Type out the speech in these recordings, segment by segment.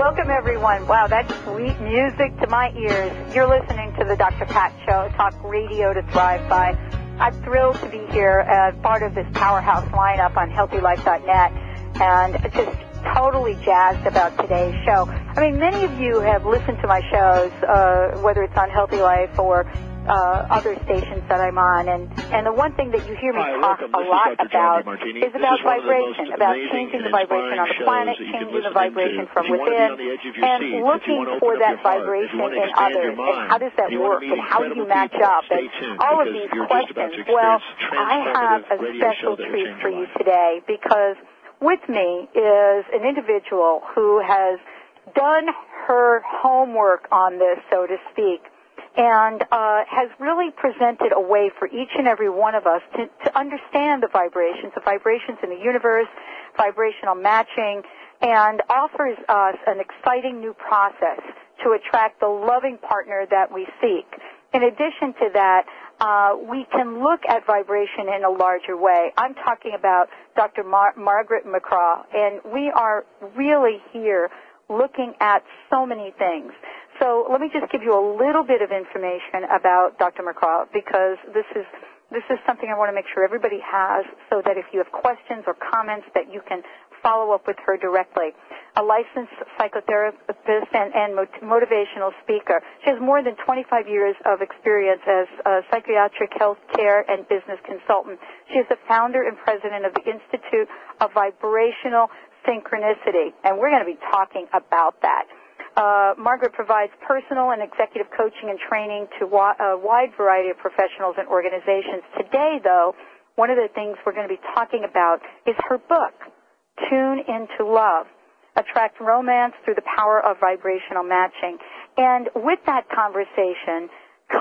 Welcome, everyone. Wow, that's sweet music to my ears. You're listening to the Dr. Pat Show, talk radio to thrive by. I'm thrilled to be here as part of this powerhouse lineup on HealthyLife.net and just totally jazzed about today's show. I mean, many of you have listened to my shows, uh, whether it's on Healthy Life or uh, other stations that I'm on, and and the one thing that you hear me Hi, talk welcome. a This lot about is about is one of the vibration, about changing the vibration on the planet, shows that you changing the vibration into. from If you wanna be within, on the edge of your and looking for that vibration in others, your and how does that if you wanna work, and how do you match people, up, and all of these you're just about questions. Well, I have a special show that will treat for you today because with me is an individual who has done her homework on this, so to speak, and uh, has really presented a way for each and every one of us to, to understand the vibrations, the vibrations in the universe, vibrational matching, and offers us an exciting new process to attract the loving partner that we seek. In addition to that, uh, we can look at vibration in a larger way. I'm talking about Dr. Mar- Margaret McCraw, and we are really here looking at so many things. So let me just give you a little bit of information about Dr. McCraw because this is this is something I want to make sure everybody has so that if you have questions or comments that you can follow up with her directly. A licensed psychotherapist and, and motivational speaker. She has more than 25 years of experience as a psychiatric health care and business consultant. She is the founder and president of the Institute of Vibrational Synchronicity, and we're going to be talking about that. Uh, Margaret provides personal and executive coaching and training to wa- a wide variety of professionals and organizations. Today, though, one of the things we're going to be talking about is her book, Tune into Love. Attract romance through the power of vibrational matching. And with that conversation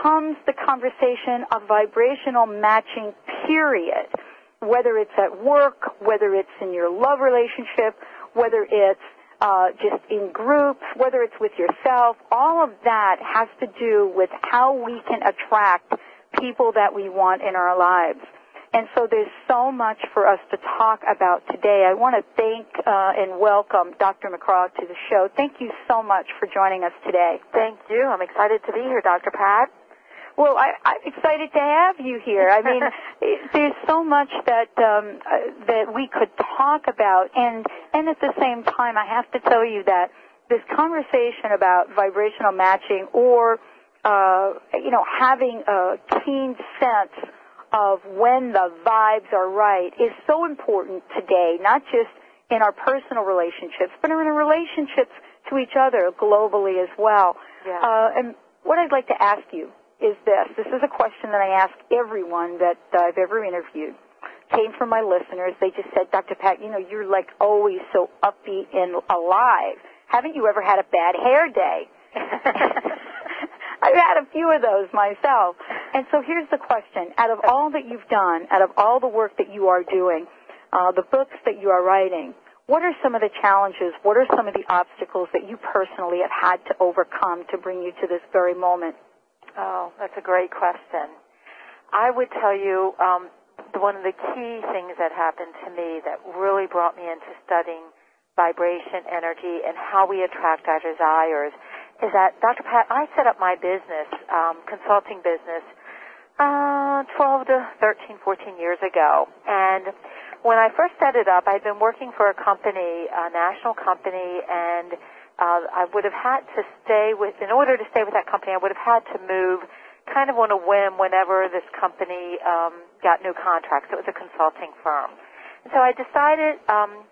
comes the conversation of vibrational matching, period. Whether it's at work, whether it's in your love relationship, whether it's uh, just in groups, whether it's with yourself, all of that has to do with how we can attract people that we want in our lives. And so there's so much for us to talk about today. I want to thank uh, and welcome Dr. McCraw to the show. Thank you so much for joining us today. Thank you. I'm excited to be here, Dr. Pat. Well, I, I'm excited to have you here. I mean, there's so much that um, uh, that we could talk about, and and at the same time, I have to tell you that this conversation about vibrational matching, or uh, you know, having a keen sense of when the vibes are right, is so important today. Not just in our personal relationships, but in our relationships to each other globally as well. Yeah. Uh, and what I'd like to ask you is this. This is a question that I ask everyone that I've ever interviewed. Came from my listeners. They just said, Dr. Pat, you know, you're like always so upbeat and alive. Haven't you ever had a bad hair day? I've had a few of those myself. And so here's the question. Out of all that you've done, out of all the work that you are doing, uh, the books that you are writing, what are some of the challenges? What are some of the obstacles that you personally have had to overcome to bring you to this very moment? Oh, that's a great question. I would tell you um, one of the key things that happened to me that really brought me into studying vibration, energy, and how we attract our desires is that, Dr. Pat, I set up my business, um, consulting business, uh, 12 to 13, 14 years ago. And when I first set it up, I'd been working for a company, a national company, and uh, I would have had to stay with, in order to stay with that company, I would have had to move kind of on a whim whenever this company um, got new contracts. It was a consulting firm. So I decided, um,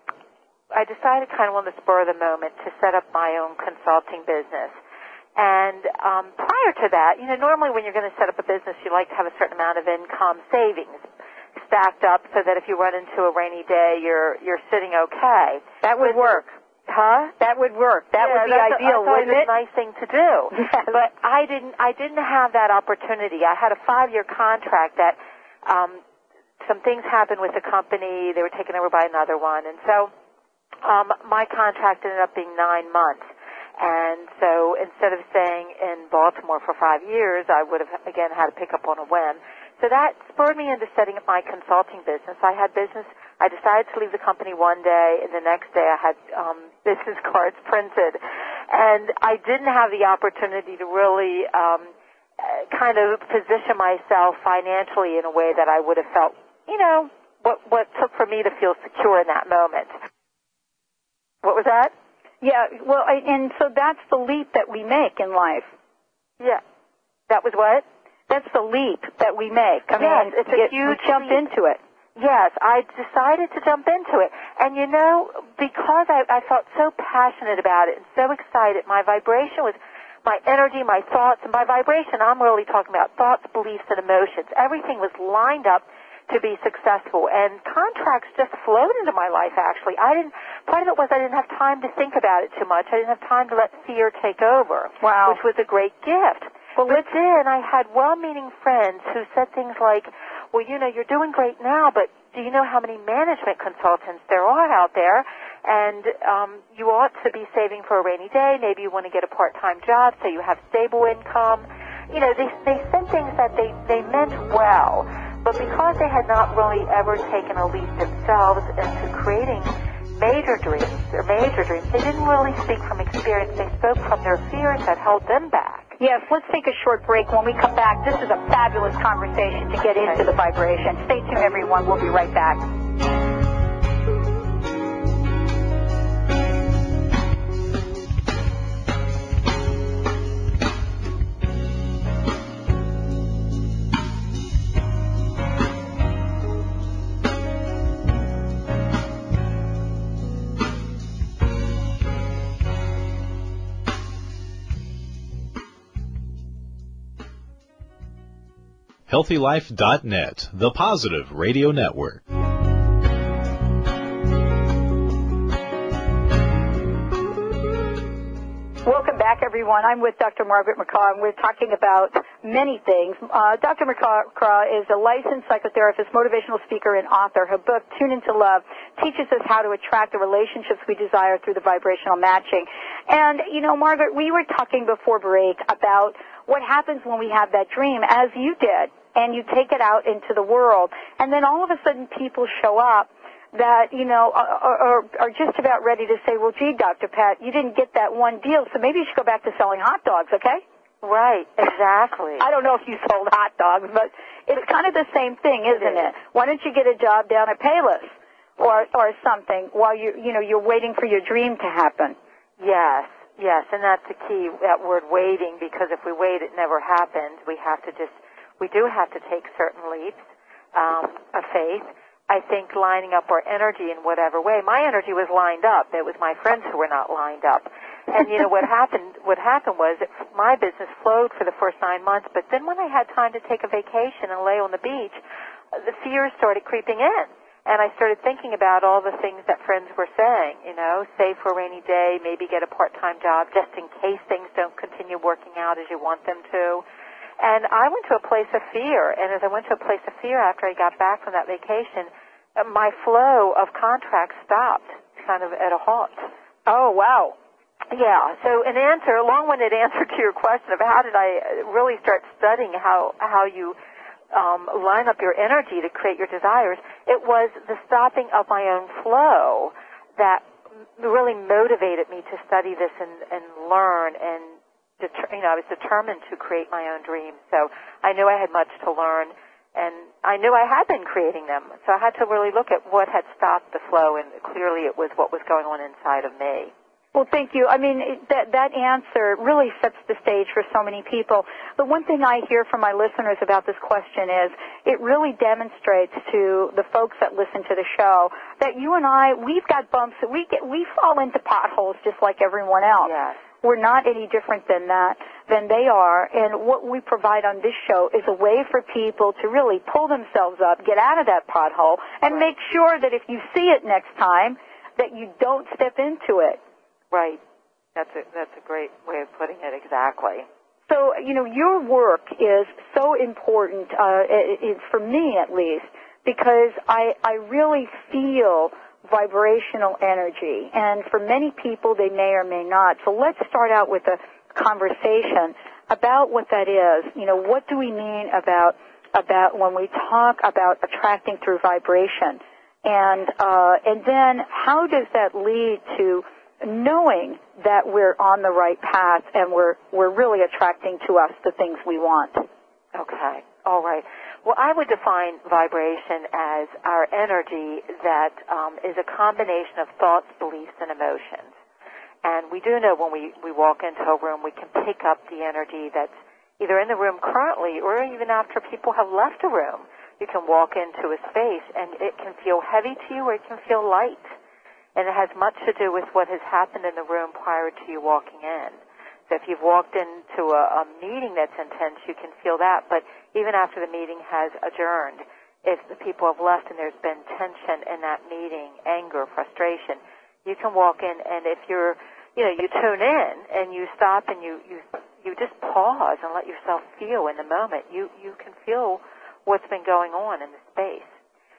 I decided kind of on the spur of the moment to set up my own consulting business. And um, prior to that, you know, normally when you're going to set up a business, you like to have a certain amount of income savings stacked up so that if you run into a rainy day, you're you're sitting okay. That would work. Huh? That would work. That yeah, would be ideal, a, wouldn't it? it? a nice thing to do. Yes. But I didn't. I didn't have that opportunity. I had a five-year contract that um, some things happened with the company. They were taken over by another one, and so um, my contract ended up being nine months. And so instead of staying in Baltimore for five years, I would have again had to pick up on a whim. So that spurred me into setting up my consulting business. I had business. I decided to leave the company one day, and the next day I had um, business cards printed, and I didn't have the opportunity to really um, kind of position myself financially in a way that I would have felt, you know, what what took for me to feel secure in that moment. What was that? Yeah, well, I- and so that's the leap that we make in life. Yeah. That was what? That's the leap that we make. I Yes, mean, it's a huge jump leap. into it. Yes, I decided to jump into it. And you know, because I, I felt so passionate about it and so excited, my vibration was, my energy, my thoughts, and by vibration, I'm really talking about thoughts, beliefs, and emotions. Everything was lined up to be successful. And contracts just flowed into my life, actually. I didn't, part of it was I didn't have time to think about it too much. I didn't have time to let fear take over. Wow. Which was a great gift. Well, but then I had well-meaning friends who said things like, well, you know, you're doing great now, but do you know how many management consultants there are out there? And um, you ought to be saving for a rainy day. Maybe you want to get a part-time job so you have stable income. You know, they, they said things that they, they meant well, but because they had not really ever taken a leap themselves into creating major dreams, their major dreams, they didn't really speak from experience. They spoke from their fears that held them back. Yes, let's take a short break. When we come back, this is a fabulous conversation to get into the vibration. Stay tuned, everyone. We'll be right back. HealthyLife.net, the positive radio network. Welcome back, everyone. I'm with Dr. Margaret McCraw, and we're talking about many things. Uh, Dr. McCraw is a licensed psychotherapist, motivational speaker, and author. Her book, Tune Into Love, teaches us how to attract the relationships we desire through the vibrational matching. And, you know, Margaret, we were talking before break about what happens when we have that dream, as you did, and you take it out into the world. And then all of a sudden people show up that you know are, are, are just about ready to say, "Well, gee, Dr. Pat, you didn't get that one deal, so maybe you should go back to selling hot dogs." Okay? Right, exactly. I don't know if you sold hot dogs, but it's kind of the same thing, isn't it? Why don't you get a job down at Payless or or something while you you know you're waiting for your dream to happen? Yes, yes, and that's the key. That word waiting, because if we wait, it never happens. We have to just, we do have to take certain leaps um, of faith. I think lining up our energy in whatever way. My energy was lined up. It was my friends who were not lined up. And you know what happened? What happened was that my business flowed for the first nine months. But then when I had time to take a vacation and lay on the beach, the fears started creeping in. And I started thinking about all the things that friends were saying. You know, save for a rainy day, maybe get a part-time job just in case things don't continue working out as you want them to. And I went to a place of fear, and as I went to a place of fear after I got back from that vacation, uh, my flow of contracts stopped, kind of at a halt. Oh wow! Yeah. So an answer, a long-winded answer to your question of how did I uh, really start studying how how you um, line up your energy to create your desires? It was the stopping of my own flow that really motivated me to study this and, and learn and deter, you know, I was determined to create my own dreams. So I knew I had much to learn, and I knew I had been creating them. So I had to really look at what had stopped the flow, and clearly it was what was going on inside of me. Well, thank you. I mean, that that answer really sets the stage for so many people. The one thing I hear from my listeners about this question is it really demonstrates to the folks that listen to the show that you and I, we've got bumps. We get we fall into potholes just like everyone else. Yes. We're not any different than that than they are. And what we provide on this show is a way for people to really pull themselves up, get out of that pothole, and Right. make sure that if you see it next time, that you don't step into it. Right. That's a that's a great way of putting it. Exactly. So, you know, your work is so important, uh, it, it, for me at least, because I, I really feel vibrational energy. And for many people, they may or may not. So let's start out with a conversation about what that is. You know, what do we mean about, about when we talk about attracting through vibration? And, uh, and then how does that lead to knowing that we're on the right path and we're we're really attracting to us the things we want. Okay. All right. Well, I would define vibration as our energy that um, is a combination of thoughts, beliefs, and emotions. And we do know when we, we walk into a room, we can pick up the energy that's either in the room currently or even after people have left a room. You can walk into a space and it can feel heavy to you or it can feel light. And it has much to do with what has happened in the room prior to you walking in. So if you've walked into a, a meeting that's intense, you can feel that. But even after the meeting has adjourned, if the people have left and there's been tension in that meeting, anger, frustration, you can walk in and if you're, you know, you tune in and you stop and you, you, you just pause and let yourself feel in the moment, you, you can feel what's been going on in the space.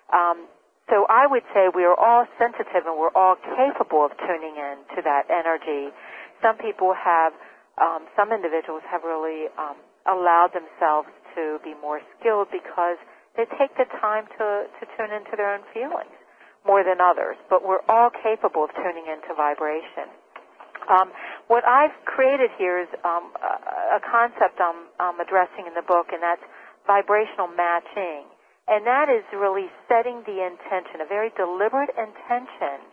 Um, so I would say we are all sensitive and we're all capable of tuning in to that energy. Some people have, um, some individuals have really um, allowed themselves to be more skilled because they take the time to, to tune into their own feelings more than others. But we're all capable of tuning into vibration. Um, what I've created here is um, a, a concept I'm, I'm addressing in the book, and that's vibrational matching. And that is really setting the intention, a very deliberate intention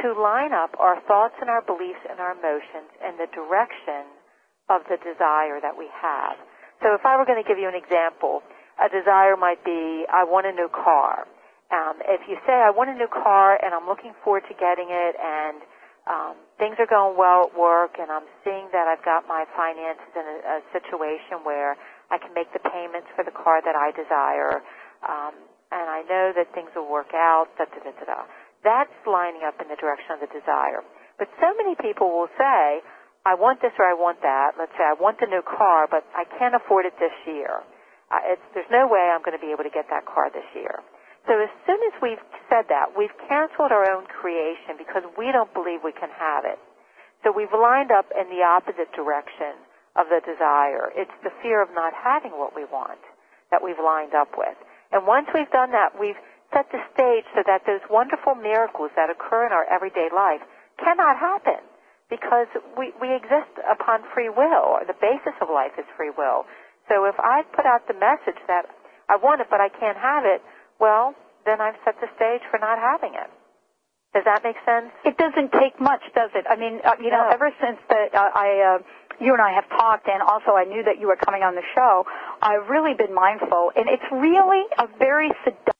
to line up our thoughts and our beliefs and our emotions in the direction of the desire that we have. So if I were going to give you an example, a desire might be, I want a new car. Um, if you say, I want a new car and I'm looking forward to getting it and um, things are going well at work and I'm seeing that I've got my finances in a, a situation where I can make the payments for the car that I desire, um, and I know that things will work out, da da da da da. That's lining up in the direction of the desire. But so many people will say, I want this or I want that. Let's say I want the new car, but I can't afford it this year. Uh, it's, there's no way I'm going to be able to get that car this year. So as soon as we've said that, we've canceled our own creation because we don't believe we can have it. So we've lined up in the opposite direction of the desire. It's the fear of not having what we want that we've lined up with. And once we've done that, we've set the stage so that those wonderful miracles that occur in our everyday life cannot happen because we, we exist upon free will, or the basis of life is free will. So if I put out the message that I want it but I can't have it, well, then I've set the stage for not having it. Does that make sense? It doesn't take much, does it? I mean, uh, you know, ever since that uh, I, uh, you and I have talked, and also I knew that you were coming on the show, I've really been mindful, and it's really a very seductive.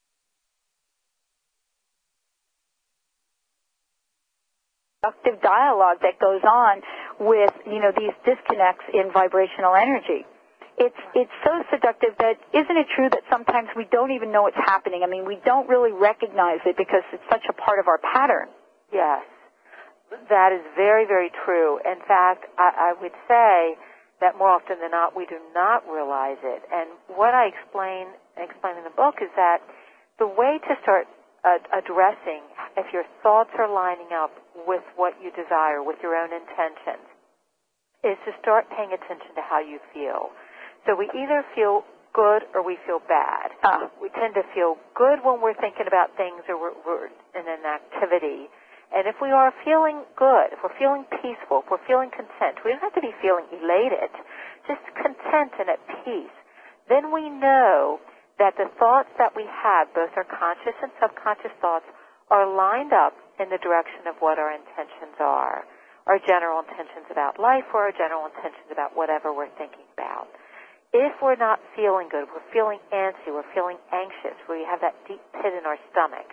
Dialogue that goes on with you know these disconnects in vibrational energy. It's it's so seductive that isn't it true that sometimes we don't even know it's happening? I mean, we don't really recognize it because it's such a part of our pattern. Yes. That is very, very true. In fact, I, I would say that more often than not, we do not realize it. And what I explain, explain in the book is that the way to start uh, addressing if your thoughts are lining up with what you desire, with your own intentions, is to start paying attention to how you feel. So we either feel good or we feel bad. Ah. We tend to feel good when we're thinking about things or we're, we're in an activity. And if we are feeling good, if we're feeling peaceful, if we're feeling content, we don't have to be feeling elated, just content and at peace, then we know that the thoughts that we have, both our conscious and subconscious thoughts, are lined up in the direction of what our intentions are. our general intentions about life or our general intentions about whatever we're thinking about. If we're not feeling good, we're feeling antsy, we're feeling anxious, we have that deep pit in our stomach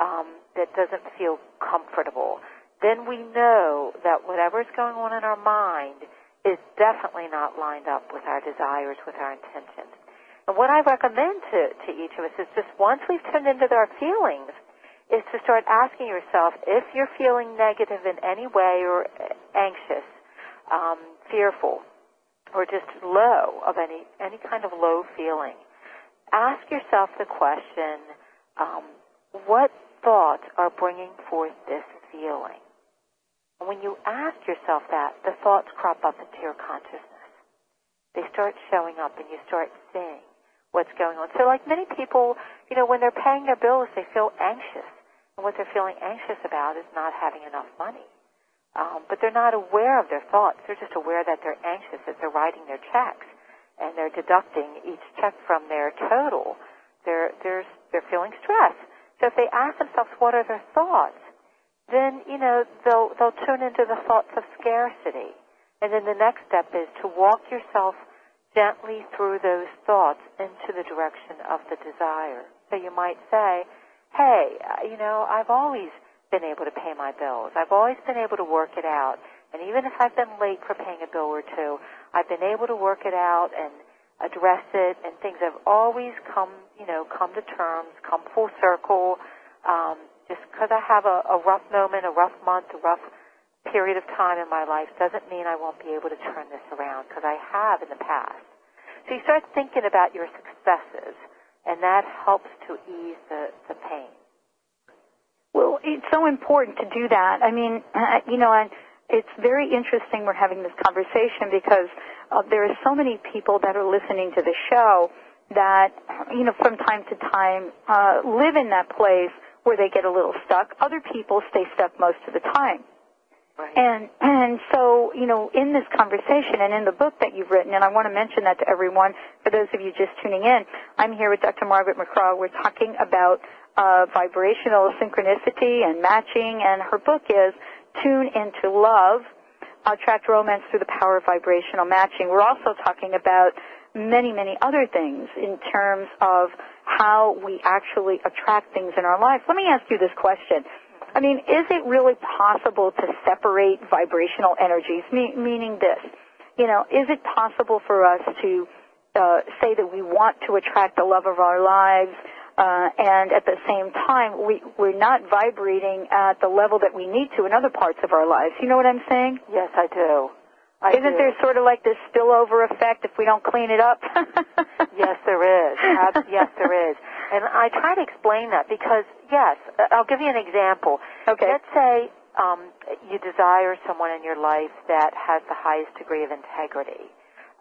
um, that doesn't feel comfortable, then we know that whatever's going on in our mind is definitely not lined up with our desires, with our intentions. And what I recommend to, to each of us is just once we've turned into our feelings, is to start asking yourself if you're feeling negative in any way or anxious, um, fearful, or just low of any any kind of low feeling. Ask yourself the question: um, What thoughts are bringing forth this feeling? When you ask yourself that, the thoughts crop up into your consciousness. They start showing up, and you start seeing what's going on. So, like many people, you know, when they're paying their bills, they feel anxious, and what they're feeling anxious about is not having enough money. Um, but they're not aware of their thoughts. They're just aware that they're anxious, that they're writing their checks, and they're deducting each check from their total. They're they're they're feeling stress. So if they ask themselves, what are their thoughts? then you know they'll they'll tune into the thoughts of scarcity. And then the next step is to walk yourself gently through those thoughts into the direction of the desire. So you might say, "Hey, uh, you know, I've always been able to pay my bills. I've always been able to work it out. And even if I've been late for paying a bill or two, I've been able to work it out and address it and things have always come, you know, come to terms, come full circle. Um, just because I have a, a rough moment, a rough month, a rough period of time in my life doesn't mean I won't be able to turn this around because I have in the past. So you start thinking about your successes, and that helps to ease the, the pain. Well, it's so important to do that. I mean, you know, and it's very interesting we're having this conversation because uh, there are so many people that are listening to the show that, you know, from time to time uh, live in that place where they get a little stuck. Other people stay stuck most of the time. Right. And and so you know in this conversation and in the book that you've written, and I want to mention that to everyone for those of you just tuning in. I'm here with Dr. Margaret McCraw. We're talking about uh, vibrational synchronicity and matching, and her book is Tune into Love: Attract Romance Through the Power of Vibrational Matching. We're also talking about many many other things in terms of how we actually attract things in our life. Let me ask you this question. I mean, is it really possible to separate vibrational energies? Me- meaning this, you know, is it possible for us to uh, say that we want to attract the love of our lives, uh, and at the same time we we're not vibrating at the level that we need to in other parts of our lives? You know what I'm saying? Yes, I do. I Isn't do. there sort of like this spillover effect if we don't clean it up? yes, there is. Ab- yes, there is. And I try to explain that because, yes, uh, I'll give you an example. Okay. Let's say um, you desire someone in your life that has the highest degree of integrity,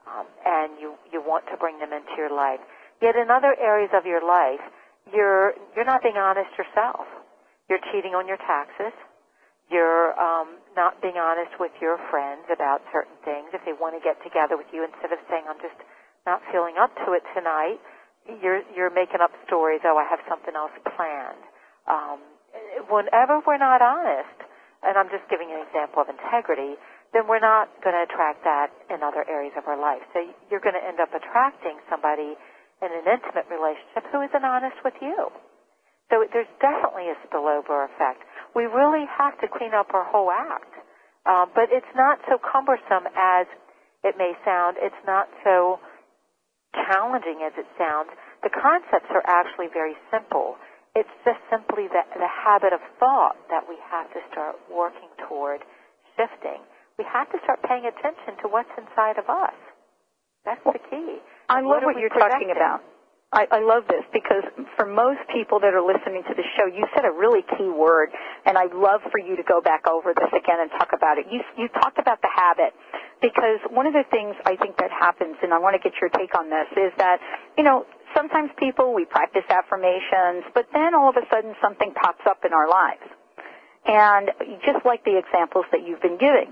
um, and you you want to bring them into your life. Yet in other areas of your life, you're you're not being honest yourself. You're cheating on your taxes. You're um, not being honest with your friends about certain things. If they want to get together with you, instead of saying, "I'm just not feeling up to it tonight," you're you're making up stories. Oh, I have something else planned. Um, whenever we're not honest, and I'm just giving an example of integrity, then we're not going to attract that in other areas of our life. So you're going to end up attracting somebody in an intimate relationship who isn't honest with you. So there's definitely a spillover effect. We really have to clean up our whole act. Um, but it's not so cumbersome as it may sound. It's not so challenging as it sounds. The concepts are actually very simple. It's just simply the, the habit of thought that we have to start working toward shifting. We have to start paying attention to what's inside of us. That's the key. I love are what you're talking about. I, I love this because for most people that are listening to the show, you said a really key word, and I'd love for you to go back over this again and talk about it. You, you talked about the habit because one of the things I think that happens, and I want to get your take on this, is that, you know, sometimes people, we practice affirmations, but then all of a sudden something pops up in our lives. And just like the examples that you've been giving,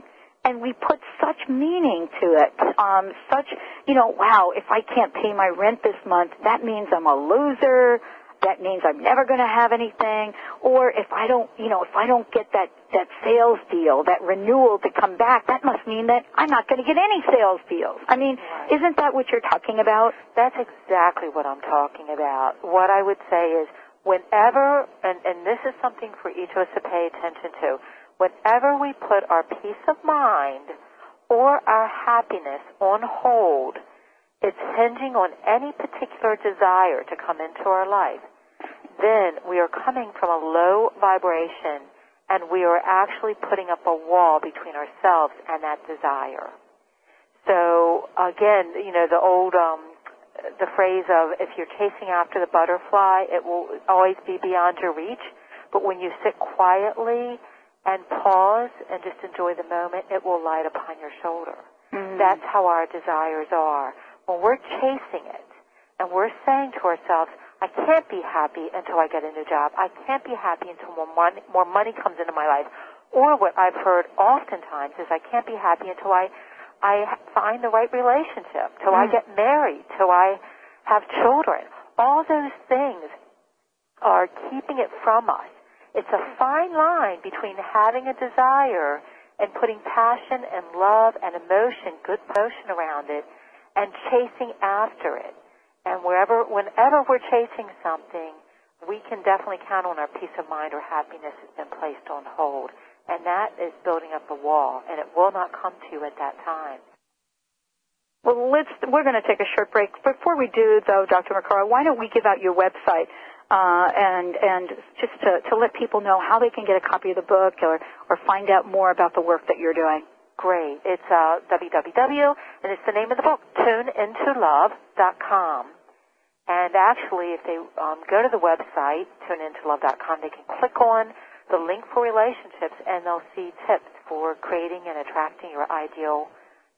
and we put such meaning to it. Um, such, you know, wow, if I can't pay my rent this month, that means I'm a loser. That means I'm never going to have anything. Or if I don't, you know, if I don't get that, that sales deal, that renewal to come back, that must mean that I'm not going to get any sales deals. I mean, Right. isn't that what you're talking about? That's exactly what I'm talking about. What I would say is whenever, and, and this is something for each of us to pay attention to, whenever we put our peace of mind or our happiness on hold, it's hinging on any particular desire to come into our life, then we are coming from a low vibration and we are actually putting up a wall between ourselves and that desire. So again, you know, the old, um, the phrase of if you're chasing after the butterfly, it will always be beyond your reach. But when you sit quietly and pause and just enjoy the moment, it will light upon your shoulder. Mm-hmm. That's how our desires are. When we're chasing it and we're saying to ourselves, I can't be happy until I get a new job. I can't be happy until more money, more money comes into my life. Or what I've heard oftentimes is I can't be happy until I, I find the right relationship, till I mm. get married, till I have children. All those things are keeping it from us. It's a fine line between having a desire and putting passion and love and emotion, good emotion around it, and chasing after it. And wherever, whenever we're chasing something, we can definitely count on our peace of mind or happiness has been placed on hold. And that is building up a wall, and it will not come to you at that time. Well, let's, we're going to take a short break. Before we do, though, Dr. McCraw, why don't we give out your website uh, and and just to, to let people know how they can get a copy of the book or, or find out more about the work that you're doing? Great. It's uh, www, and it's the name of the book, tuneintolove.com. And actually, if they um, go to the website, tuneintolove.com, they can click on the link for relationships, and they'll see tips for creating and attracting your ideal,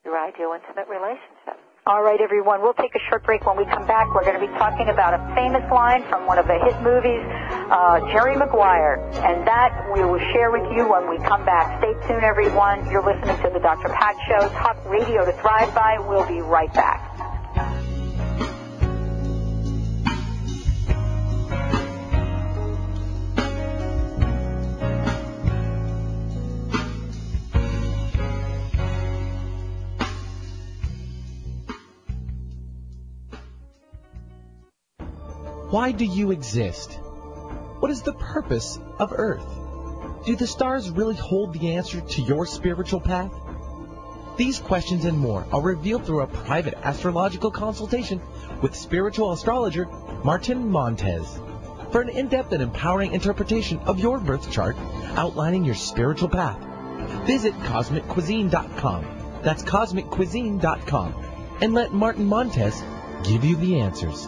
your ideal intimate relationship. All right, everyone. We'll take a short break. When we come back, we're going to be talking about a famous line from one of the hit movies, uh, Jerry Maguire, and that we will share with you when we come back. Stay tuned, everyone. You're listening to the Dr. Pat Show, Talk Radio to Thrive By. We'll be right back. Why do you exist? What is the purpose of Earth? Do the stars really hold the answer to your spiritual path? These questions and more are revealed through a private astrological consultation with spiritual astrologer Martin Montez. For an in-depth and empowering interpretation of your birth chart outlining your spiritual path, visit CosmicCuisine.com. That's CosmicCuisine.com. And let Martin Montez give you the answers.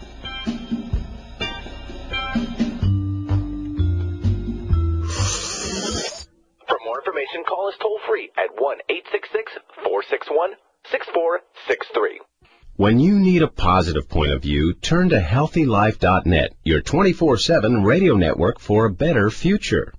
Information, call us toll free at 1 866 461 6463. When you need a positive point of view, turn to HealthyLife.net, your 24-7 radio network for a better future.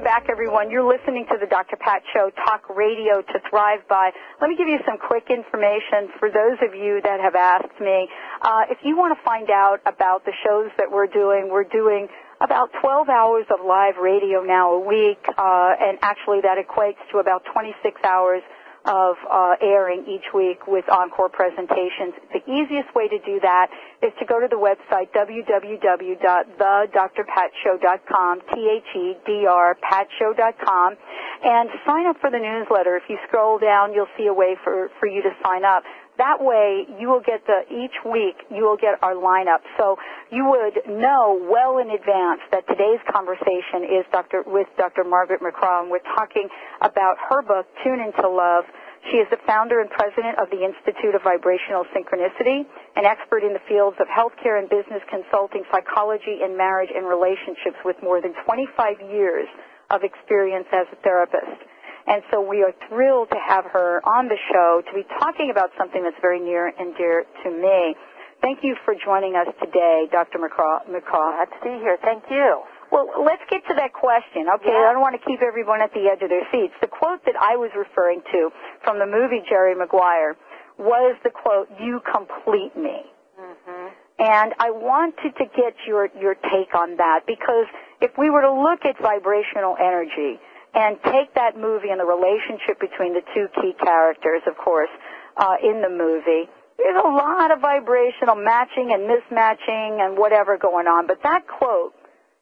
Welcome back, everyone. You're listening to the Dr. Pat Show, talk radio to thrive by. Let me give you some quick information for those of you that have asked me. Uh, if you want to find out about the shows that we're doing, we're doing about 12 hours of live radio now a week, uh, and actually that equates to about 26 hours of uh, airing each week with encore presentations. The easiest way to do that is to go to the website www.thedrpatshow.com, T-H-E-D-R, patshow.com, and sign up for the newsletter. If you scroll down, you'll see a way for, for you to sign up. That way, you will get the each week you will get our lineup. So you would know well in advance that today's conversation is Dr. with Dr. Margaret McCraw, and we're talking about her book Tune into Love. She is the founder and president of the Institute of Vibrational Synchronicity, an expert in the fields of healthcare and business consulting, psychology, and marriage and relationships with more than 25 years of experience as a therapist. And so we are thrilled to have her on the show to be talking about something that's very near and dear to me. Thank you for joining us today, Dr. McCraw. McCraw. Glad to be here. Thank you. Well, let's get to that question. Okay, Yeah. I don't want to keep everyone at the edge of their seats. The quote that I was referring to from the movie Jerry Maguire was the quote, "You complete me." hmm And I wanted to get your, your take on that because if we were to look at vibrational energy and take that movie and the relationship between the two key characters, of course, uh, in the movie, there's a lot of vibrational matching and mismatching and whatever going on. But that quote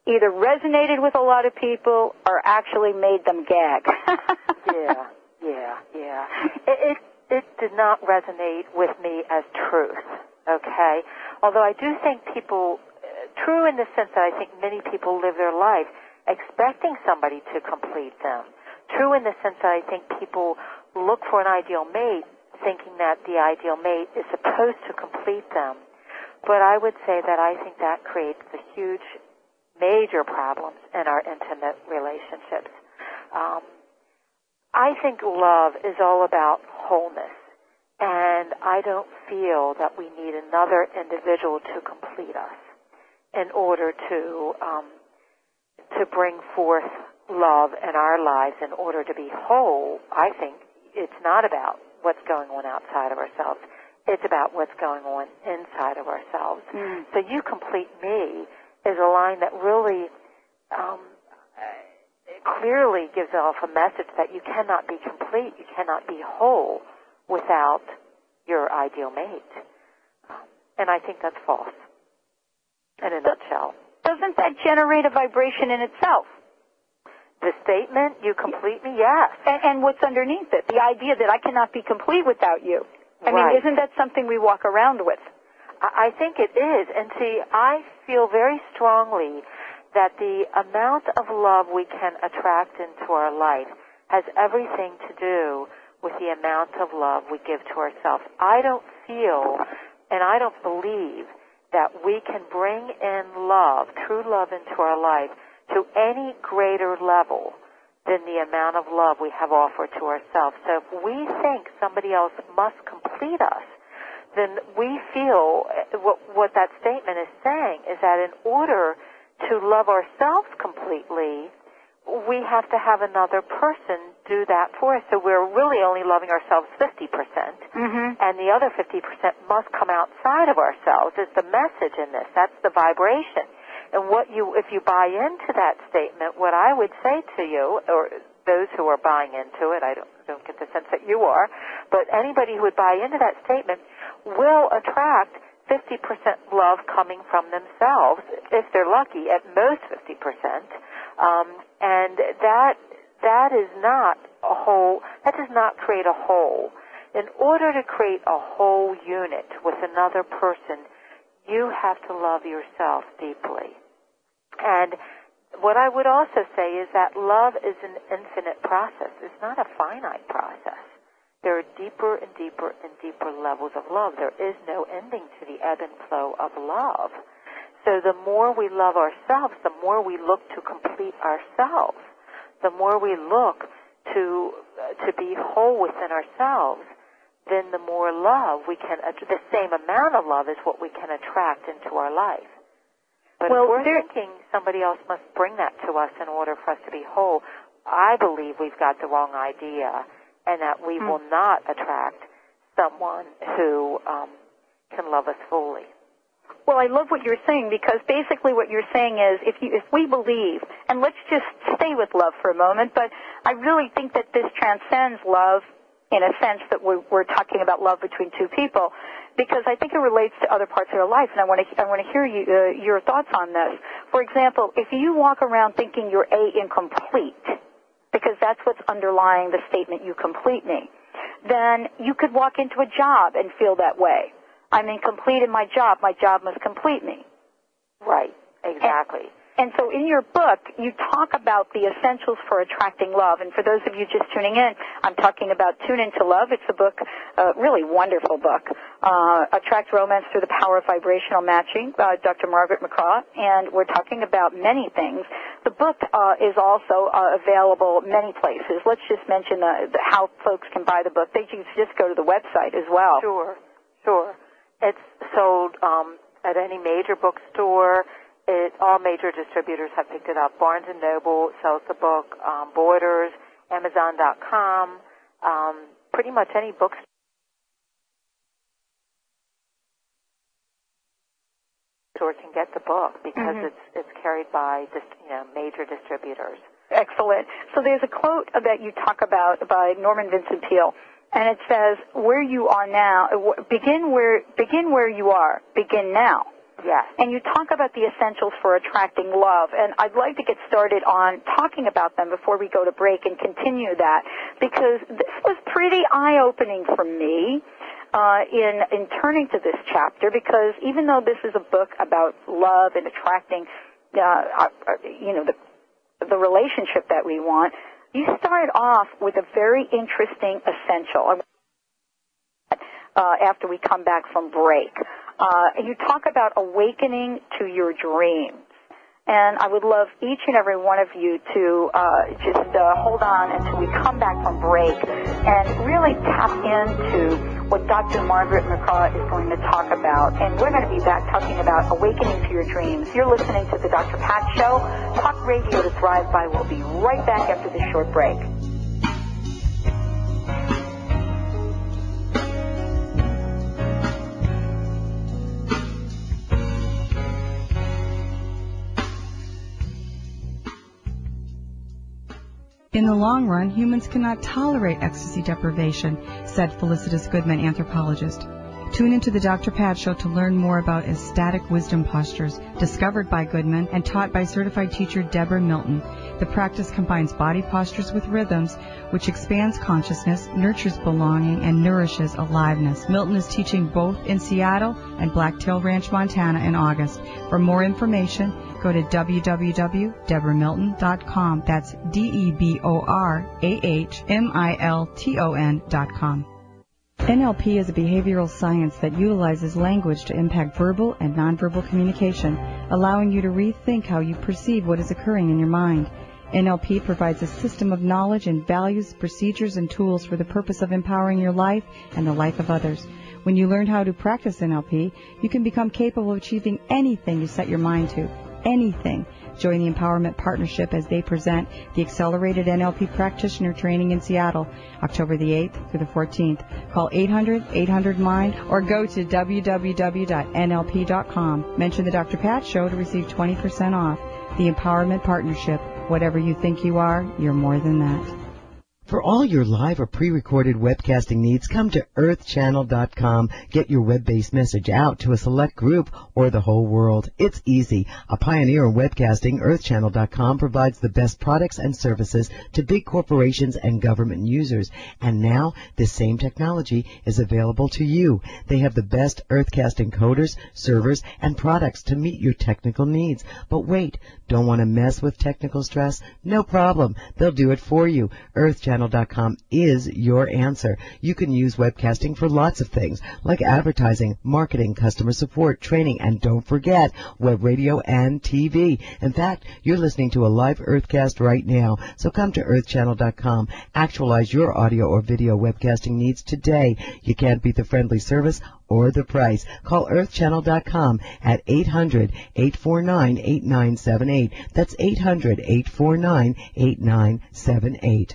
either resonated with a lot of people or actually made them gag. yeah, yeah, yeah. It, it it did not resonate with me as truth. Okay, although I do think people, true in the sense that I think many people live their life expecting somebody to complete them. True in the sense that I think people look for an ideal mate thinking that the ideal mate is supposed to complete them. But I would say that I think that creates the huge, major problems in our intimate relationships. Um, I think love is all about wholeness. And I don't feel that we need another individual to complete us in order to um, to bring forth love in our lives in order to be whole. I think it's not about what's going on outside of ourselves. It's about what's going on inside of ourselves. Mm. So you complete me is a line that really um, clearly gives off a message that you cannot be complete, you cannot be whole without your ideal mate. And I think that's false. In a nutshell. Doesn't that generate a vibration in itself? The statement, you complete me, yes. And, and what's underneath it? The idea that I cannot be complete without you. I Right. mean, isn't that something we walk around with? I I think it is. And see, I feel very strongly that the amount of love we can attract into our life has everything to do with the amount of love we give to ourselves. I don't feel and I don't believe that we can bring in love, true love into our life to any greater level than the amount of love we have offered to ourselves. So if we think somebody else must complete us, then we feel uh, what, what that statement is saying is that in order to love ourselves completely, we have to have another person do that for us. So we're really only loving ourselves 50%, Mm-hmm. and the other 50% must come outside of ourselves is the message in this. That's the vibration. And what you, if you buy into that statement, what I would say to you, or those who are buying into it, I don't, don't get the sense that you are, but anybody who would buy into that statement will attract 50% love coming from themselves, if they're lucky, at most 50%. Um, and that, that is not a whole, that does not create a whole. In order to create a whole unit with another person, you have to love yourself deeply. And what I would also say is that love is an infinite process. It's not a finite process. There are deeper and deeper and deeper levels of love. There is no ending to the ebb and flow of love. So the more we love ourselves, the more we look to complete ourselves, the more we look to to be whole within ourselves, then the more love we can, the same amount of love is what we can attract into our life. But well, if we're thinking somebody else must bring that to us in order for us to be whole, I believe we've got the wrong idea, and that we hmm. will not attract someone who um, can love us fully. Well, I love what you're saying because basically what you're saying is if you if we believe, and let's just stay with love for a moment, but I really think that this transcends love in a sense that we're, we're talking about love between two people because I think it relates to other parts of your life, and I want to I want to hear you, uh, your thoughts on this. For example, if you walk around thinking you're a incomplete, because that's what's underlying the statement "you complete me," then you could walk into a job and feel that way. I'm incomplete in my job. My job must complete me. Right. Exactly. And so in your book, you talk about the essentials for attracting love. And for those of you just tuning in, I'm talking about Tune Into Love. It's a book, a really wonderful book. Uh, Attract Romance Through the Power of Vibrational Matching, uh, Dr. Margaret McCraw. And we're talking about many things. The book uh, is also uh, available many places. Let's just mention the, the, how folks can buy the book. They can just go to the website as well. Sure, sure. It's sold um, at any major bookstore it, all major distributors have picked it up. Barnes and Noble sells the book. Um, Borders, Amazon.com, um, pretty much any bookstore. can get the book because mm-hmm. it's it's carried by just you know major distributors. Excellent. So there's a quote that you talk about by Norman Vincent Peale, and it says, "Where you are now, begin where begin where you are. Begin now." Yes. And you talk about the essentials for attracting love, and I'd like to get started on talking about them before we go to break and continue that, because this was pretty eye-opening for me uh, in in turning to this chapter. Because even though this is a book about love and attracting, uh, uh, you know, the the relationship that we want, you started off with a very interesting essential. Uh, after we come back from break. Uh, you talk about awakening to your dreams. And I would love each and every one of you to uh, just uh, hold on until we come back from break and really tap into what Dr. Margaret McCraw is going to talk about. And we're going to be back talking about awakening to your dreams. You're listening to the Dr. Pat Show. Talk radio to thrive by. We'll be right back after this short break. In the long run, humans cannot tolerate ecstasy deprivation, said Felicitas Goodman, anthropologist. Tune into the Dr. Pat Show to learn more about ecstatic wisdom postures, discovered by Goodman and taught by certified teacher Deborah Milton. The practice combines body postures with rhythms, which expands consciousness, nurtures belonging, and nourishes aliveness. Milton is teaching both in Seattle and Blacktail Ranch, Montana in August. For more information, go to www.deborahmilton.com. That's D-E-B-O-R-A-H-M-I-L-T-O-N.com. NLP is a behavioral science that utilizes language to impact verbal and nonverbal communication, allowing you to rethink how you perceive what is occurring in your mind. NLP provides a system of knowledge and values, procedures, and tools for the purpose of empowering your life and the life of others. When you learn how to practice NLP, you can become capable of achieving anything you set your mind to anything. Join the Empowerment Partnership as they present the Accelerated NLP Practitioner Training in Seattle, October the 8th through the 14th. Call 800-800-MIND or go to www.nlp.com. Mention the Dr. Pat Show to receive 20% off. The Empowerment Partnership. Whatever you think you are, you're more than that. For all your live or pre-recorded webcasting needs, come to earthchannel.com. Get your web-based message out to a select group or the whole world. It's easy. A pioneer in webcasting, earthchannel.com provides the best products and services to big corporations and government users. And now, this same technology is available to you. They have the best earthcast encoders, servers, and products to meet your technical needs. But wait, don't want to mess with technical stress? No problem. They'll do it for you. Earthchannel earthchannel.com is your answer. You can use webcasting for lots of things, like advertising, marketing, customer support, training, and don't forget, web radio and TV. In fact, you're listening to a live Earthcast right now, so come to earthchannel.com. Actualize your audio or video webcasting needs today. You can't beat the friendly service or the price. Call earthchannel.com at 800-849-8978. That's 800-849-8978.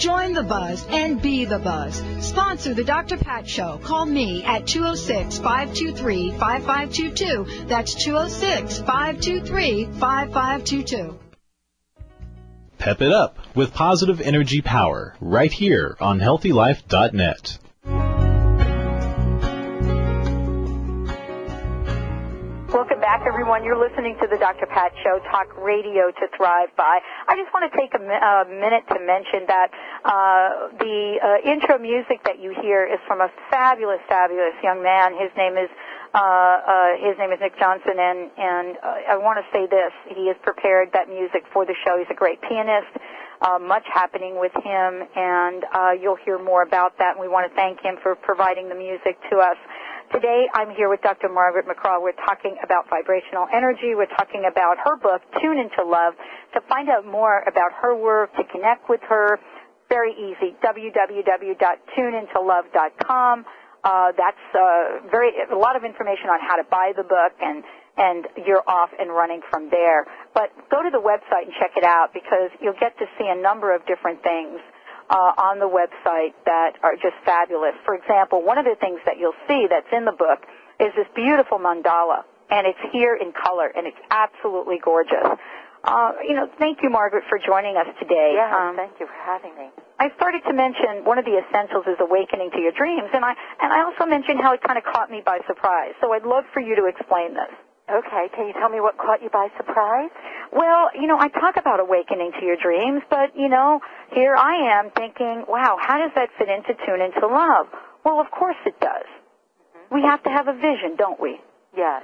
Join the buzz and be the buzz. Sponsor the Dr. Pat Show. Call me at 206-523-5522. That's 206-523-5522. Pep it up with positive energy power right here on healthylife.net. back, everyone. You're listening to the Dr. Pat Show, talk radio to thrive by. I just want to take a, a minute to mention that uh, the uh, intro music that you hear is from a fabulous, fabulous young man. His name is uh, uh, his name is Nick Johnson, and and uh, I want to say this: he has prepared that music for the show. He's a great pianist. Uh, much happening with him, and uh, you'll hear more about that. And we want to thank him for providing the music to us. Today, I'm here with Dr. Margaret McCraw. We're talking about vibrational energy. We're talking about her book, Tune Into Love. To find out more about her work, to connect with her, very easy. www.tuneintolove.com. Uh, that's uh, very a lot of information on how to buy the book, and and you're off and running from there. But go to the website and check it out because you'll get to see a number of different things uh, on the website that are just fabulous. For example, one of the things that you'll see that's in the book is this beautiful mandala, and it's here in color, and it's absolutely gorgeous. Uh, you know, thank you, Margaret, for joining us today. Yeah, Um, thank you for having me. I started to mention one of the essentials is awakening to your dreams, and I and I also mentioned how it kind of caught me by surprise. So I'd love for you to explain this. Okay, can you tell me what caught you by surprise? Well, you know, I talk about awakening to your dreams, but you know, here I am thinking, wow, how does that fit into tune into love? Well, of course it does. We have to have a vision, don't we? Yes,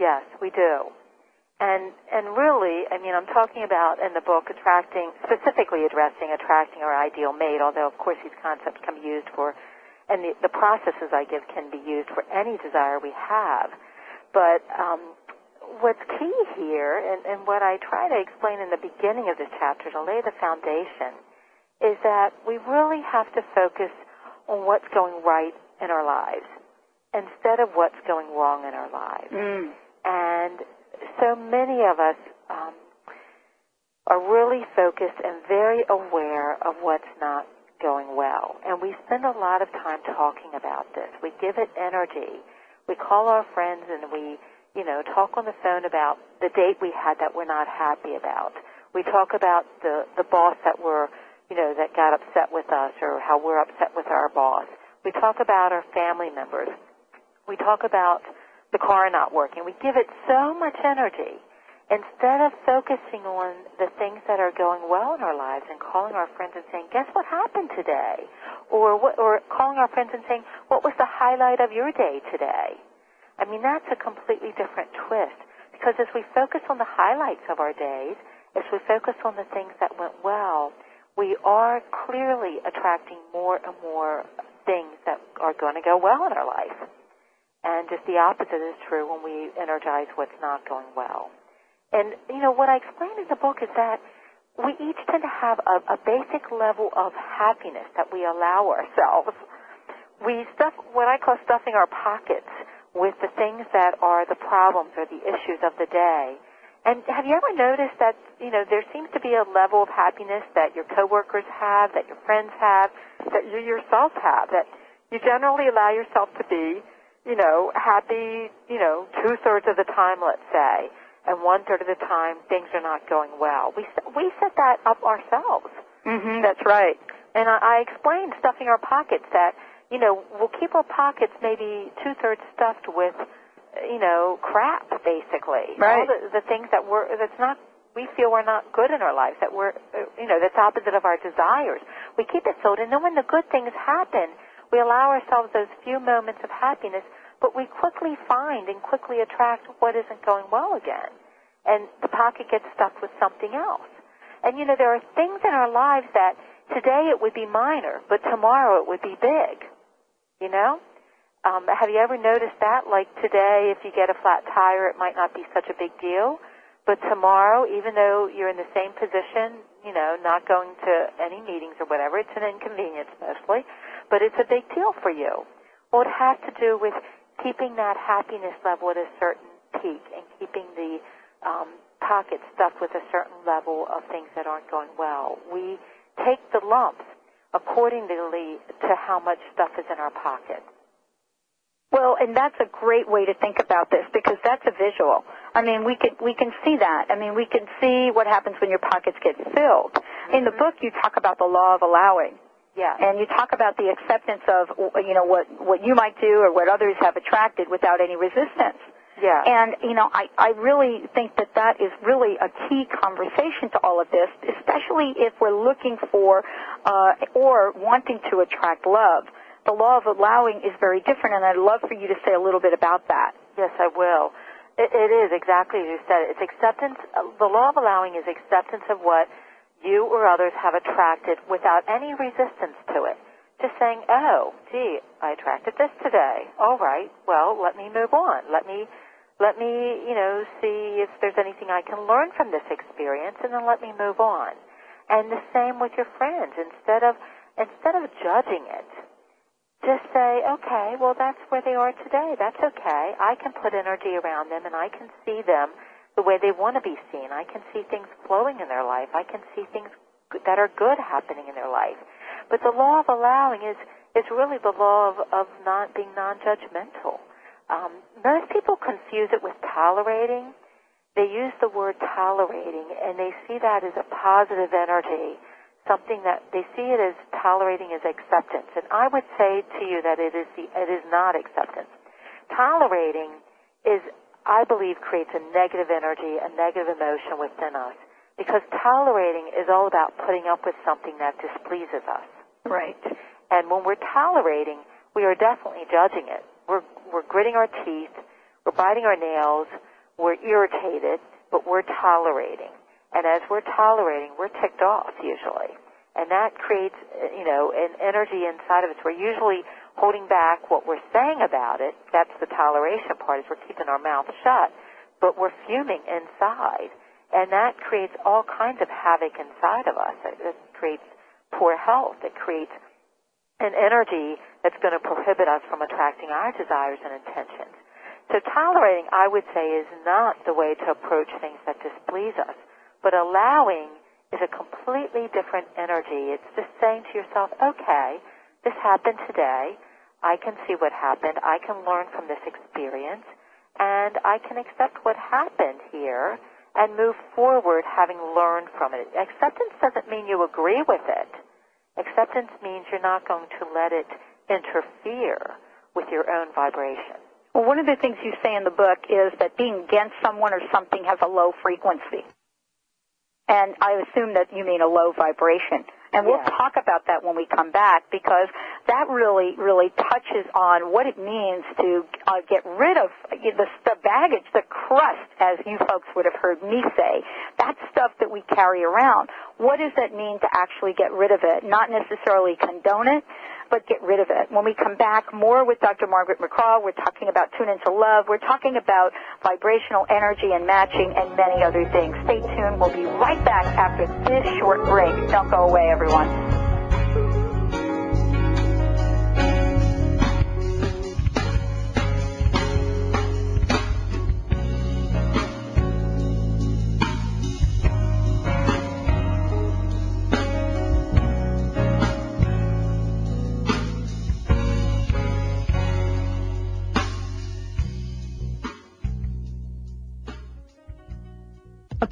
yes, we do. And and really, I mean, I'm talking about in the book attracting, specifically addressing attracting our ideal mate. Although, of course, these concepts can be used for, and the, the processes I give can be used for any desire we have. But um, what's key here, and, and what I try to explain in the beginning of this chapter to lay the foundation, is that we really have to focus on what's going right in our lives instead of what's going wrong in our lives. Mm. And so many of us um, are really focused and very aware of what's not going well. And we spend a lot of time talking about this. We give it energy. We call our friends and we, you know, talk on the phone about the date we had that we're not happy about. We talk about the, the boss that we're, you know, that got upset with us or how we're upset with our boss. We talk about our family members. We talk about the car not working. We give it so much energy instead of focusing on the things that are going well in our lives and calling our friends and saying, "Guess what happened today?" or what, or calling our friends and saying, "What was the highlight of your day today?" I mean, that's a completely different twist because as we focus on the highlights of our days, as we focus on the things that went well, we are clearly attracting more and more things that are going to go well in our life. And just the opposite is true when we energize what's not going well. And, you know, what I explain in the book is that we each tend to have a, a basic level of happiness that we allow ourselves. We stuff, what I call stuffing our pockets with the things that are the problems or the issues of the day. And have you ever noticed that, you know, there seems to be a level of happiness that your coworkers have, that your friends have, that you yourself have, that you generally allow yourself to be, you know, happy, you know, two thirds of the time, let's say, and one third of the time things are not going well. We we set that up ourselves. Mm-hmm, that's right. And I, I explained stuffing our pockets that, you know, we'll keep our pockets maybe two thirds stuffed with, you know, crap basically. Right. All the, the things that we're that's not we feel we're not good in our lives, that we're, uh, you know, that's opposite of our desires. We keep it filled, and then when the good things happen, we allow ourselves those few moments of happiness, but we quickly find and quickly attract what isn't going well again. And the pocket gets stuffed with something else. And you know, there are things in our lives that today it would be minor, but tomorrow it would be big. You know? Um, have you ever noticed that? Like today, if you get a flat tire, it might not be such a big deal. But tomorrow, even though you're in the same position, you know, not going to any meetings or whatever, it's an inconvenience mostly, but it's a big deal for you. Well, it has to do with keeping that happiness level at a certain peak and keeping the um, pocket stuffed with a certain level of things that aren't going well. We take the lumps accordingly to how much stuff is in our pocket. Well, and that's a great way to think about this because that's a visual. I mean, we can we can see that. I mean, we can see what happens when your pockets get filled. In the mm-hmm. book, you talk about the law of allowing. Yeah. And you talk about the acceptance of you know what what you might do or what others have attracted without any resistance. Yeah. And you know, I I really think that that is really a key conversation to all of this, especially if we're looking for uh, or wanting to attract love. The law of allowing is very different, and I'd love for you to say a little bit about that. Yes, I will. It, it is exactly as you said. It's acceptance. The law of allowing is acceptance of what you or others have attracted without any resistance to it. Just saying, oh, gee, I attracted this today. All right, well, let me move on. Let me, let me, you know, see if there's anything I can learn from this experience, and then let me move on. And the same with your friends. Instead of, instead of judging it, just say, okay, well, that's where they are today. That's okay. I can put energy around them, and I can see them the way they want to be seen. I can see things flowing in their life. I can see things that are good happening in their life. But the law of allowing is is really the law of, of not being non-judgmental. Um, most people confuse it with tolerating. They use the word tolerating, and they see that as a positive energy, something that they see it as tolerating as acceptance. And I would say to you that it is the, it is not acceptance. Tolerating is I believe creates a negative energy, a negative emotion within us. Because tolerating is all about putting up with something that displeases us. Right. And when we're tolerating, we are definitely judging it. We're, gritting our teeth, we're biting our nails, we're irritated, but we're tolerating. And as we're tolerating, we're ticked off usually. And that creates, you know, an energy inside of us. We're usually holding back what we're saying about it. That's the toleration part, is we're keeping our mouth shut, but we're fuming inside. And that creates all kinds of havoc inside of us. It creates poor health. It creates an energy that's going to prohibit us from attracting our desires and intentions. So tolerating, I would say, is not the way to approach things that displease us. But allowing is a completely different energy. It's just saying to yourself, okay, this happened today. I can see what happened. I can learn from this experience. And I can accept what happened here and move forward having learned from it. Acceptance doesn't mean you agree with it. Acceptance means you're not going to let it interfere with your own vibration. Well, one of the things you say in the book is that being against someone or something has a low frequency. And I assume that you mean a low vibration. And we'll Yeah. talk about that when we come back because that really, really touches on what it means to uh, get rid of the, the baggage, the crust, as you folks would have heard me say. That stuff that we carry around. What does that mean to actually get rid of it? Not necessarily condone it, but get rid of it. When we come back, more with Dr. Margaret McCraw. We're talking about tune into love. We're talking about vibrational energy and matching and many other things. Stay tuned. We'll be right back after this short break. Don't go away, everyone.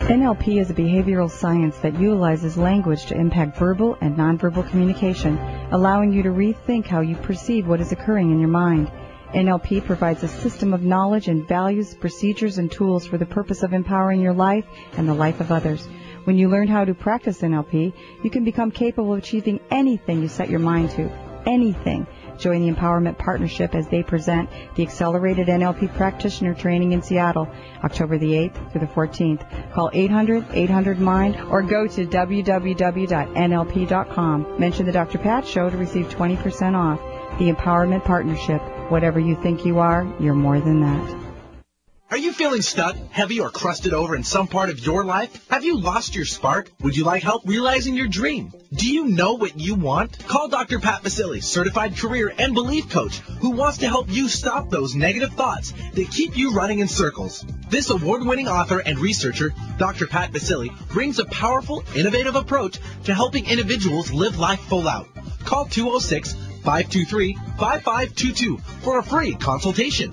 NLP is a behavioral science that utilizes language to impact verbal and nonverbal communication, allowing you to rethink how you perceive what is occurring in your mind. NLP provides a system of knowledge and values, procedures, and tools for the purpose of empowering your life and the life of others. When you learn how to practice NLP, you can become capable of achieving anything you set your mind to. Anything. Join the Empowerment Partnership as they present the Accelerated NLP Practitioner Training in Seattle, October the 8th through the 14th. Call 800-800-MIND or go to www.nlp.com. Mention the Dr. Pat Show to receive 20% off. The Empowerment Partnership. Whatever you think you are, you're more than that. Are you feeling stuck, heavy, or crusted over in some part of your life? Have you lost your spark? Would you like help realizing your dream? Do you know what you want? Call Dr. Pat Baccili, certified career and belief coach, who wants to help you stop those negative thoughts that keep you running in circles. This award-winning author and researcher, Dr. Pat Baccili, brings a powerful, innovative approach to helping individuals live life full out. Call 206 523 5522 for a free consultation.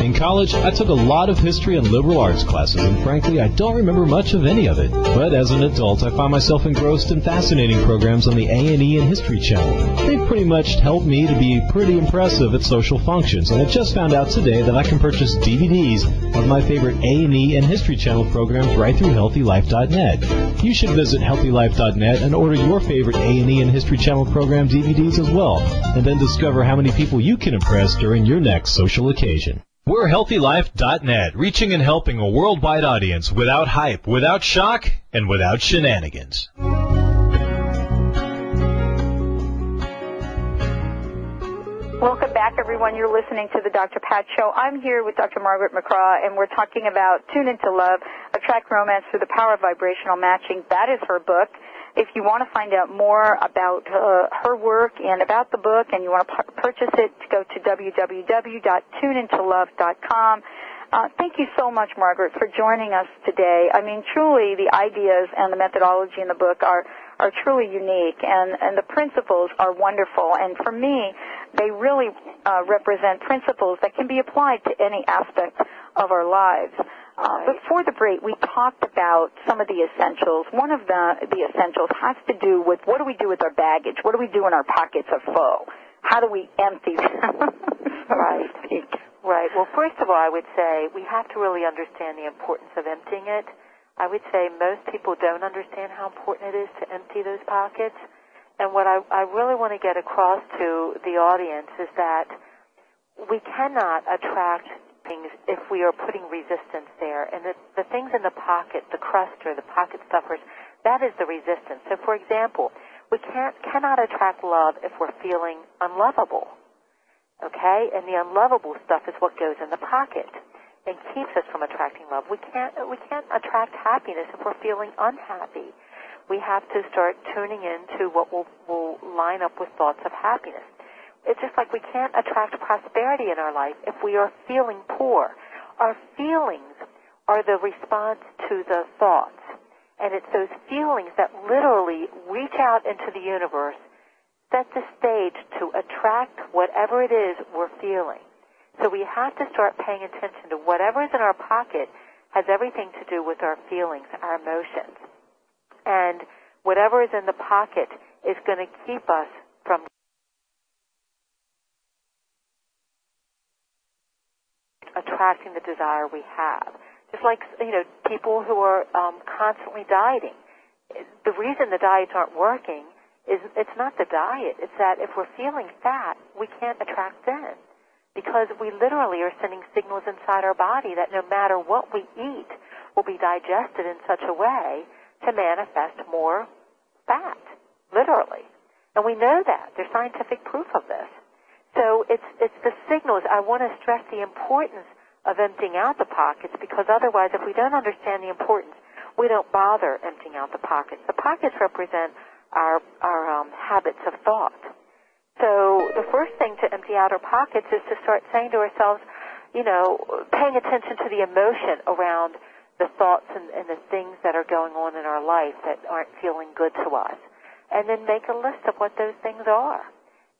In college, I took a lot of history and liberal arts classes, and frankly, I don't remember much of any of it. But as an adult, I find myself engrossed in fascinating programs on the A&E and History Channel. They've pretty much helped me to be pretty impressive at social functions, and I just found out today that I can purchase DVDs of my favorite A&E and History Channel programs right through HealthyLife.net. You should visit HealthyLife.net and order your favorite A&E and History Channel program DVDs as well, and then discover how many people you can impress during your next social occasion. We're HealthyLife.net, reaching and helping a worldwide audience without hype, without shock, and without shenanigans. Welcome back, everyone. You're listening to the Dr. Pat Show. I'm here with Dr. Margaret McCraw, and we're talking about Tune Into Love, Attract Romance Through the Power of Vibrational Matching. That is her book. If you want to find out more about uh, her work and about the book, and you want to p- purchase it, go to www.tuneintolove.com. Uh, thank you so much, Margaret, for joining us today. I mean, truly, the ideas and the methodology in the book are are truly unique, and and the principles are wonderful. And for me, they really uh, represent principles that can be applied to any aspect of our lives. Uh, before the break, we talked about some of the essentials. One of the the essentials has to do with what do we do with our baggage? What do we do when our pockets are full? How do we empty them? right. Right. Well, first of all, I would say we have to really understand the importance of emptying it. I would say most people don't understand how important it is to empty those pockets. And what I, I really want to get across to the audience is that we cannot attract things if we are putting resistance there. And the, the things in the pocket, the cruster, the pocket stuffers, that is the resistance. So, for example, we can't, cannot attract love if we're feeling unlovable. Okay? And the unlovable stuff is what goes in the pocket and keeps us from attracting love. We can't, we can't attract happiness if we're feeling unhappy. We have to start tuning into what will, will line up with thoughts of happiness. It's just like we can't attract prosperity in our life if we are feeling poor. Our feelings are the response to the thoughts. And it's those feelings that literally reach out into the universe set the stage to attract whatever it is we're feeling. So we have to start paying attention to whatever is in our pocket has everything to do with our feelings, our emotions. And whatever is in the pocket is going to keep us from attracting the desire we have. Just like, you know, people who are um, constantly dieting. The reason the diets aren't working is it's not the diet. It's that if we're feeling fat, we can't attract thin. Because we literally are sending signals inside our body that no matter what we eat will be digested in such a way to manifest more fat. Literally. And we know that. There's scientific proof of this. So it's, it's the signals. I want to stress the importance of emptying out the pockets because otherwise if we don't understand the importance, we don't bother emptying out the pockets. The pockets represent our, our um, habits of thought. So the first thing to empty out our pockets is to start saying to ourselves, you know, paying attention to the emotion around the thoughts and, and the things that are going on in our life that aren't feeling good to us. And then make a list of what those things are.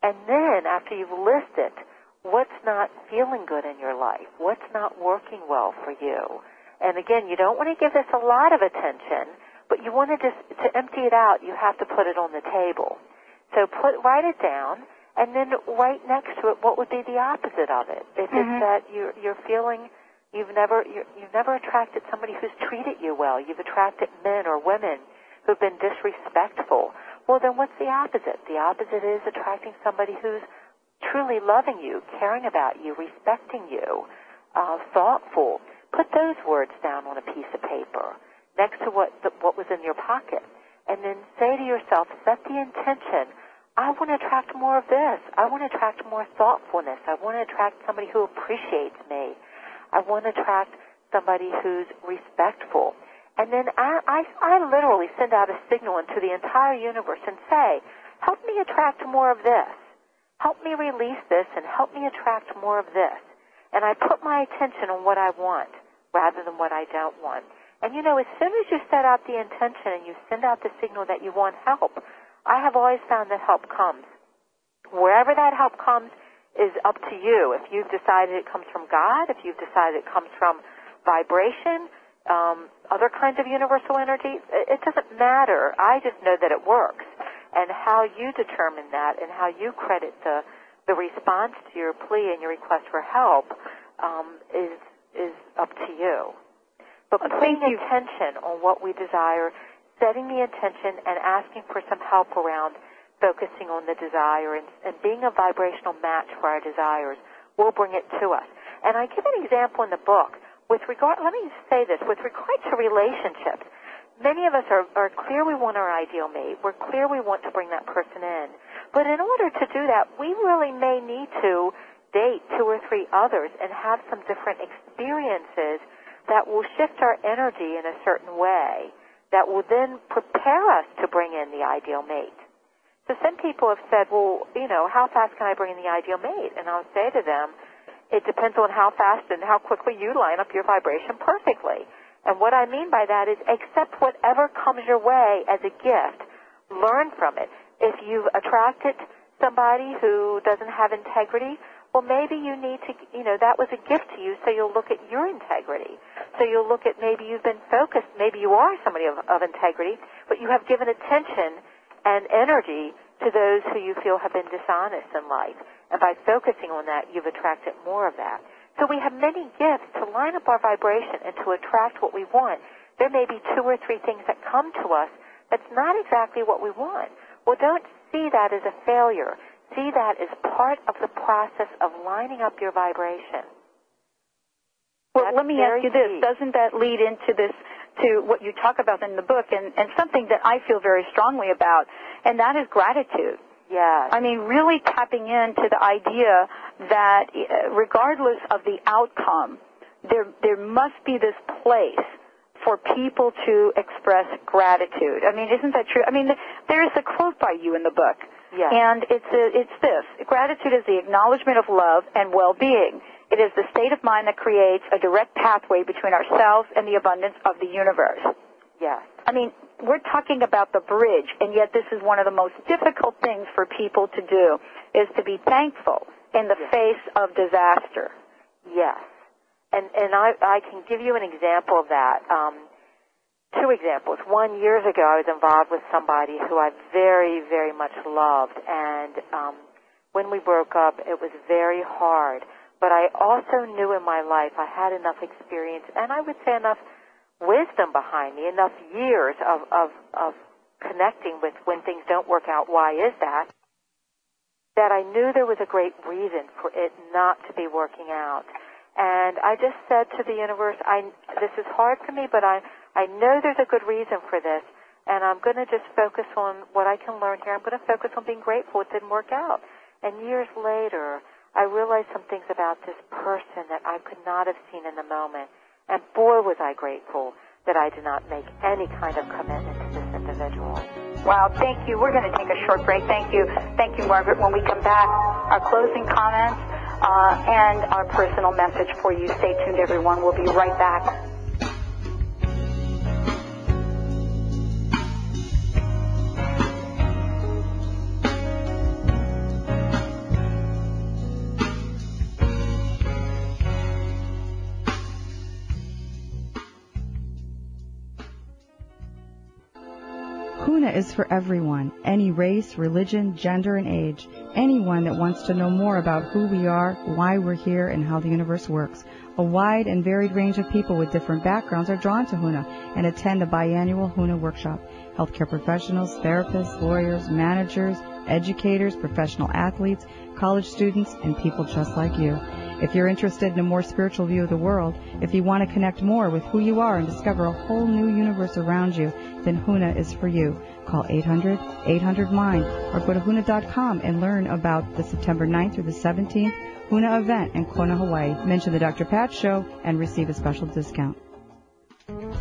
And then after you've listed what's not feeling good in your life, what's not working well for you. And again, you don't want to give this a lot of attention but you want to just to empty it out. You have to put it on the table. So put write it down, and then right next to it, what would be the opposite of it? If Mm-hmm. it's that you're you're feeling you've never you're, you've never attracted somebody who's treated you well. You've attracted men or women who've been disrespectful. Well, then what's the opposite? The opposite is attracting somebody who's truly loving you, caring about you, respecting you, uh, thoughtful. Put those words down on a piece of paper next to what the, what was in your pocket, and then say to yourself, set the intention. I want to attract more of this. I want to attract more thoughtfulness. I want to attract somebody who appreciates me. I want to attract somebody who's respectful. And then I, I, I literally send out a signal into the entire universe and say, help me attract more of this. Help me release this and help me attract more of this. And I put my attention on what I want rather than what I don't want. And you know, as soon as you set out the intention and you send out the signal that you want help, I have always found that help comes. Wherever that help comes is up to you. If you've decided it comes from God, if you've decided it comes from vibration, um, other kinds of universal energy, it doesn't matter. I just know that it works. And how you determine that and how you credit the, the response to your plea and your request for help um, is, is up to you. But Well, putting you. attention on what we desire, setting the intention, and asking for some help around focusing on the desire and, and being a vibrational match for our desires will bring it to us. And I give an example in the book with regard. Let me say this with regard to relationships. Many of us are, are clear we want our ideal mate. We're clear we want to bring that person in. But in order to do that, we really may need to date two or three others and have some different experiences that will shift our energy in a certain way that will then prepare us to bring in the ideal mate. So some people have said, well, you know, how fast can I bring in the ideal mate? And I'll say to them, it depends on how fast and how quickly you line up your vibration perfectly. And what I mean by that is accept whatever comes your way as a gift. Learn from it. If you've attracted somebody who doesn't have integrity, well, maybe you need to, you know, that was a gift to you, so you'll look at your integrity. So you'll look at maybe you've been focused, maybe you are somebody of, of integrity, but you have given attention and energy to those who you feel have been dishonest in life. And by focusing on that, you've attracted more of that. So we have many gifts to line up our vibration and to attract what we want. There may be two or three things that come to us that's not exactly what we want. Well, don't see that as a failure. See that as part of the process of lining up your vibration. Well, That's let me ask you this. key. Doesn't that lead into this, to what you talk about in the book, and, and something that I feel very strongly about, and that is gratitude. Yes. I mean, really tapping into the idea that uh, regardless of the outcome, there, there must be this place for people to express gratitude. I mean, isn't that true? I mean, there's a quote by you in the book. Yes. And it's a, it's this: gratitude is the acknowledgement of love and well-being. It is the state of mind that creates a direct pathway between ourselves and the abundance of the universe. Yes. I mean, we're talking about the bridge, and yet this is one of the most difficult things for people to do, is to be thankful in the Yes. face of disaster. Yes. And and I I can give you an example of that. Um, two examples. One years ago, I was involved with somebody who I very very much loved, and um, when we broke up, it was very hard. but I also knew in my life I had enough experience and I would say enough wisdom behind me, enough years of, of, of connecting with when things don't work out, why is that? That I knew there was a great reason for it not to be working out. And I just said to the universe, I, this is hard for me, but I, I know there's a good reason for this, and I'm going to just focus on what I can learn here. I'm going to focus on being grateful it didn't work out. And years later, I realized some things about this person that I could not have seen in the moment. And boy, was I grateful that I did not make any kind of commitment to this individual. Wow, thank you. We're going to take a short break. Thank you. Thank you, Margaret. When we come back, our closing comments uh, and our personal message for you. Stay tuned, everyone. We'll be right back. For everyone, any race, religion, gender, and age. Anyone that wants to know more about who we are, why we're here, and how the universe works. A wide and varied range of people with different backgrounds are drawn to Huna and attend a biannual Huna workshop. Healthcare professionals, therapists, lawyers, managers, educators, professional athletes, college students, and people just like you. If you're interested in a more spiritual view of the world, if you want to connect more with who you are and discover a whole new universe around you, then Huna is for you. Call 800-800-MIND or go to Huna.com and learn about the September 9th through the 17th Huna event in Kona, Hawaii. Mention the Dr. Pat Show and receive a special discount.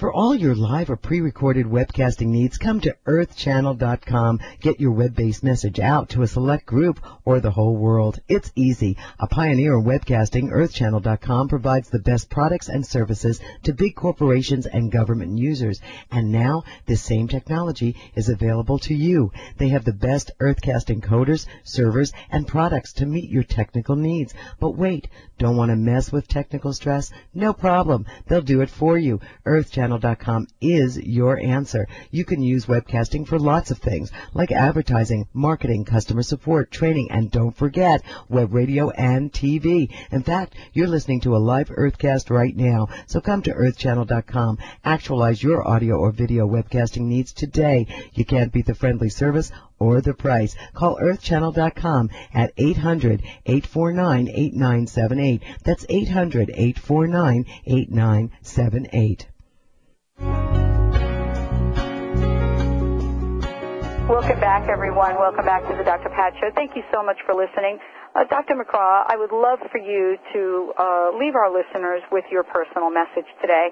For all your live or pre-recorded webcasting needs, come to earthchannel.com. Get your web-based message out to a select group or the whole world. It's easy. A pioneer in webcasting, earthchannel.com provides the best products and services to big corporations and government users. And now this same technology is available to you. They have the best earthcast encoders, servers, and products to meet your technical needs. But wait, don't want to mess with technical stress? No problem. They'll do it for you. EarthChannel.com is your answer. You can use webcasting for lots of things, like advertising, marketing, customer support, training, and don't forget, web radio and TV. In fact, you're listening to a live Earthcast right now, so come to EarthChannel.com. Actualize your audio or video webcasting needs today. You can't beat the friendly service or the price. Call earthchannel.com at 800-849-8978. That's 800-849-8978. Welcome back, everyone. Welcome back to the Dr. Pat Show. Thank you so much for listening. Uh, Dr. McCraw, I would love for you to uh, leave our listeners with your personal message today.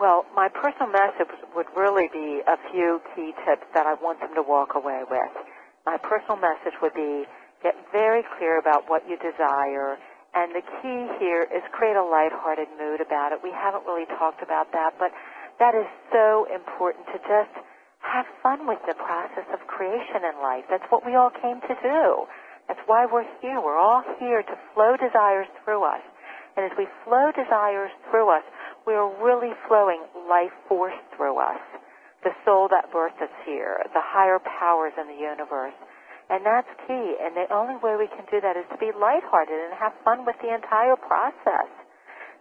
Well, my personal message would really be a few key tips that I want them to walk away with. My personal message would be get very clear about what you desire, and the key here is create a lighthearted mood about it. We haven't really talked about that, but that is so important to just have fun with the process of creation in life. That's what we all came to do. That's why we're here. We're all here to flow desires through us. And as we flow desires through us, we are really flowing life force through us. The soul that birthed us here, the higher powers in the universe. And that's key. And the only way we can do that is to be lighthearted and have fun with the entire process.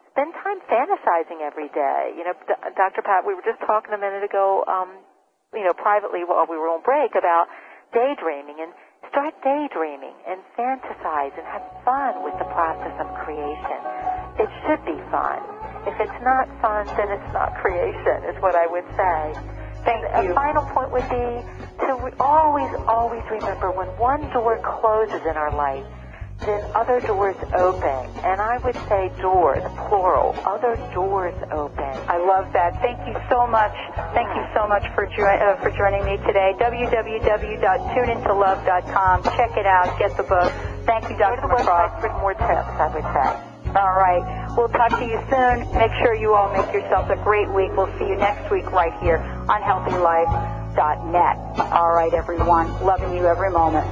Spend time fantasizing every day. You know, Dr. Pat, we were just talking a minute ago, um, you know, privately while we were on break about daydreaming and start daydreaming and fantasize and have fun with the process of creation. It should be fun. If it's not fun, then it's not creation, is what I would say. Thank and you. A final point would be to re- always, always remember when one door closes in our life, then other doors open. And I would say doors, plural, other doors open. I love that. Thank you so much. Thank you so much for jo- uh, for joining me today. www.tuneintolove.com. Check it out. Get the book. Thank you, Go Dr. to the McCraw. website for more tips, I would say. All right. We'll talk to you soon. Make sure you all make yourselves a great week. We'll see you next week right here on HealthyLife.net. All right, everyone. Loving you every moment.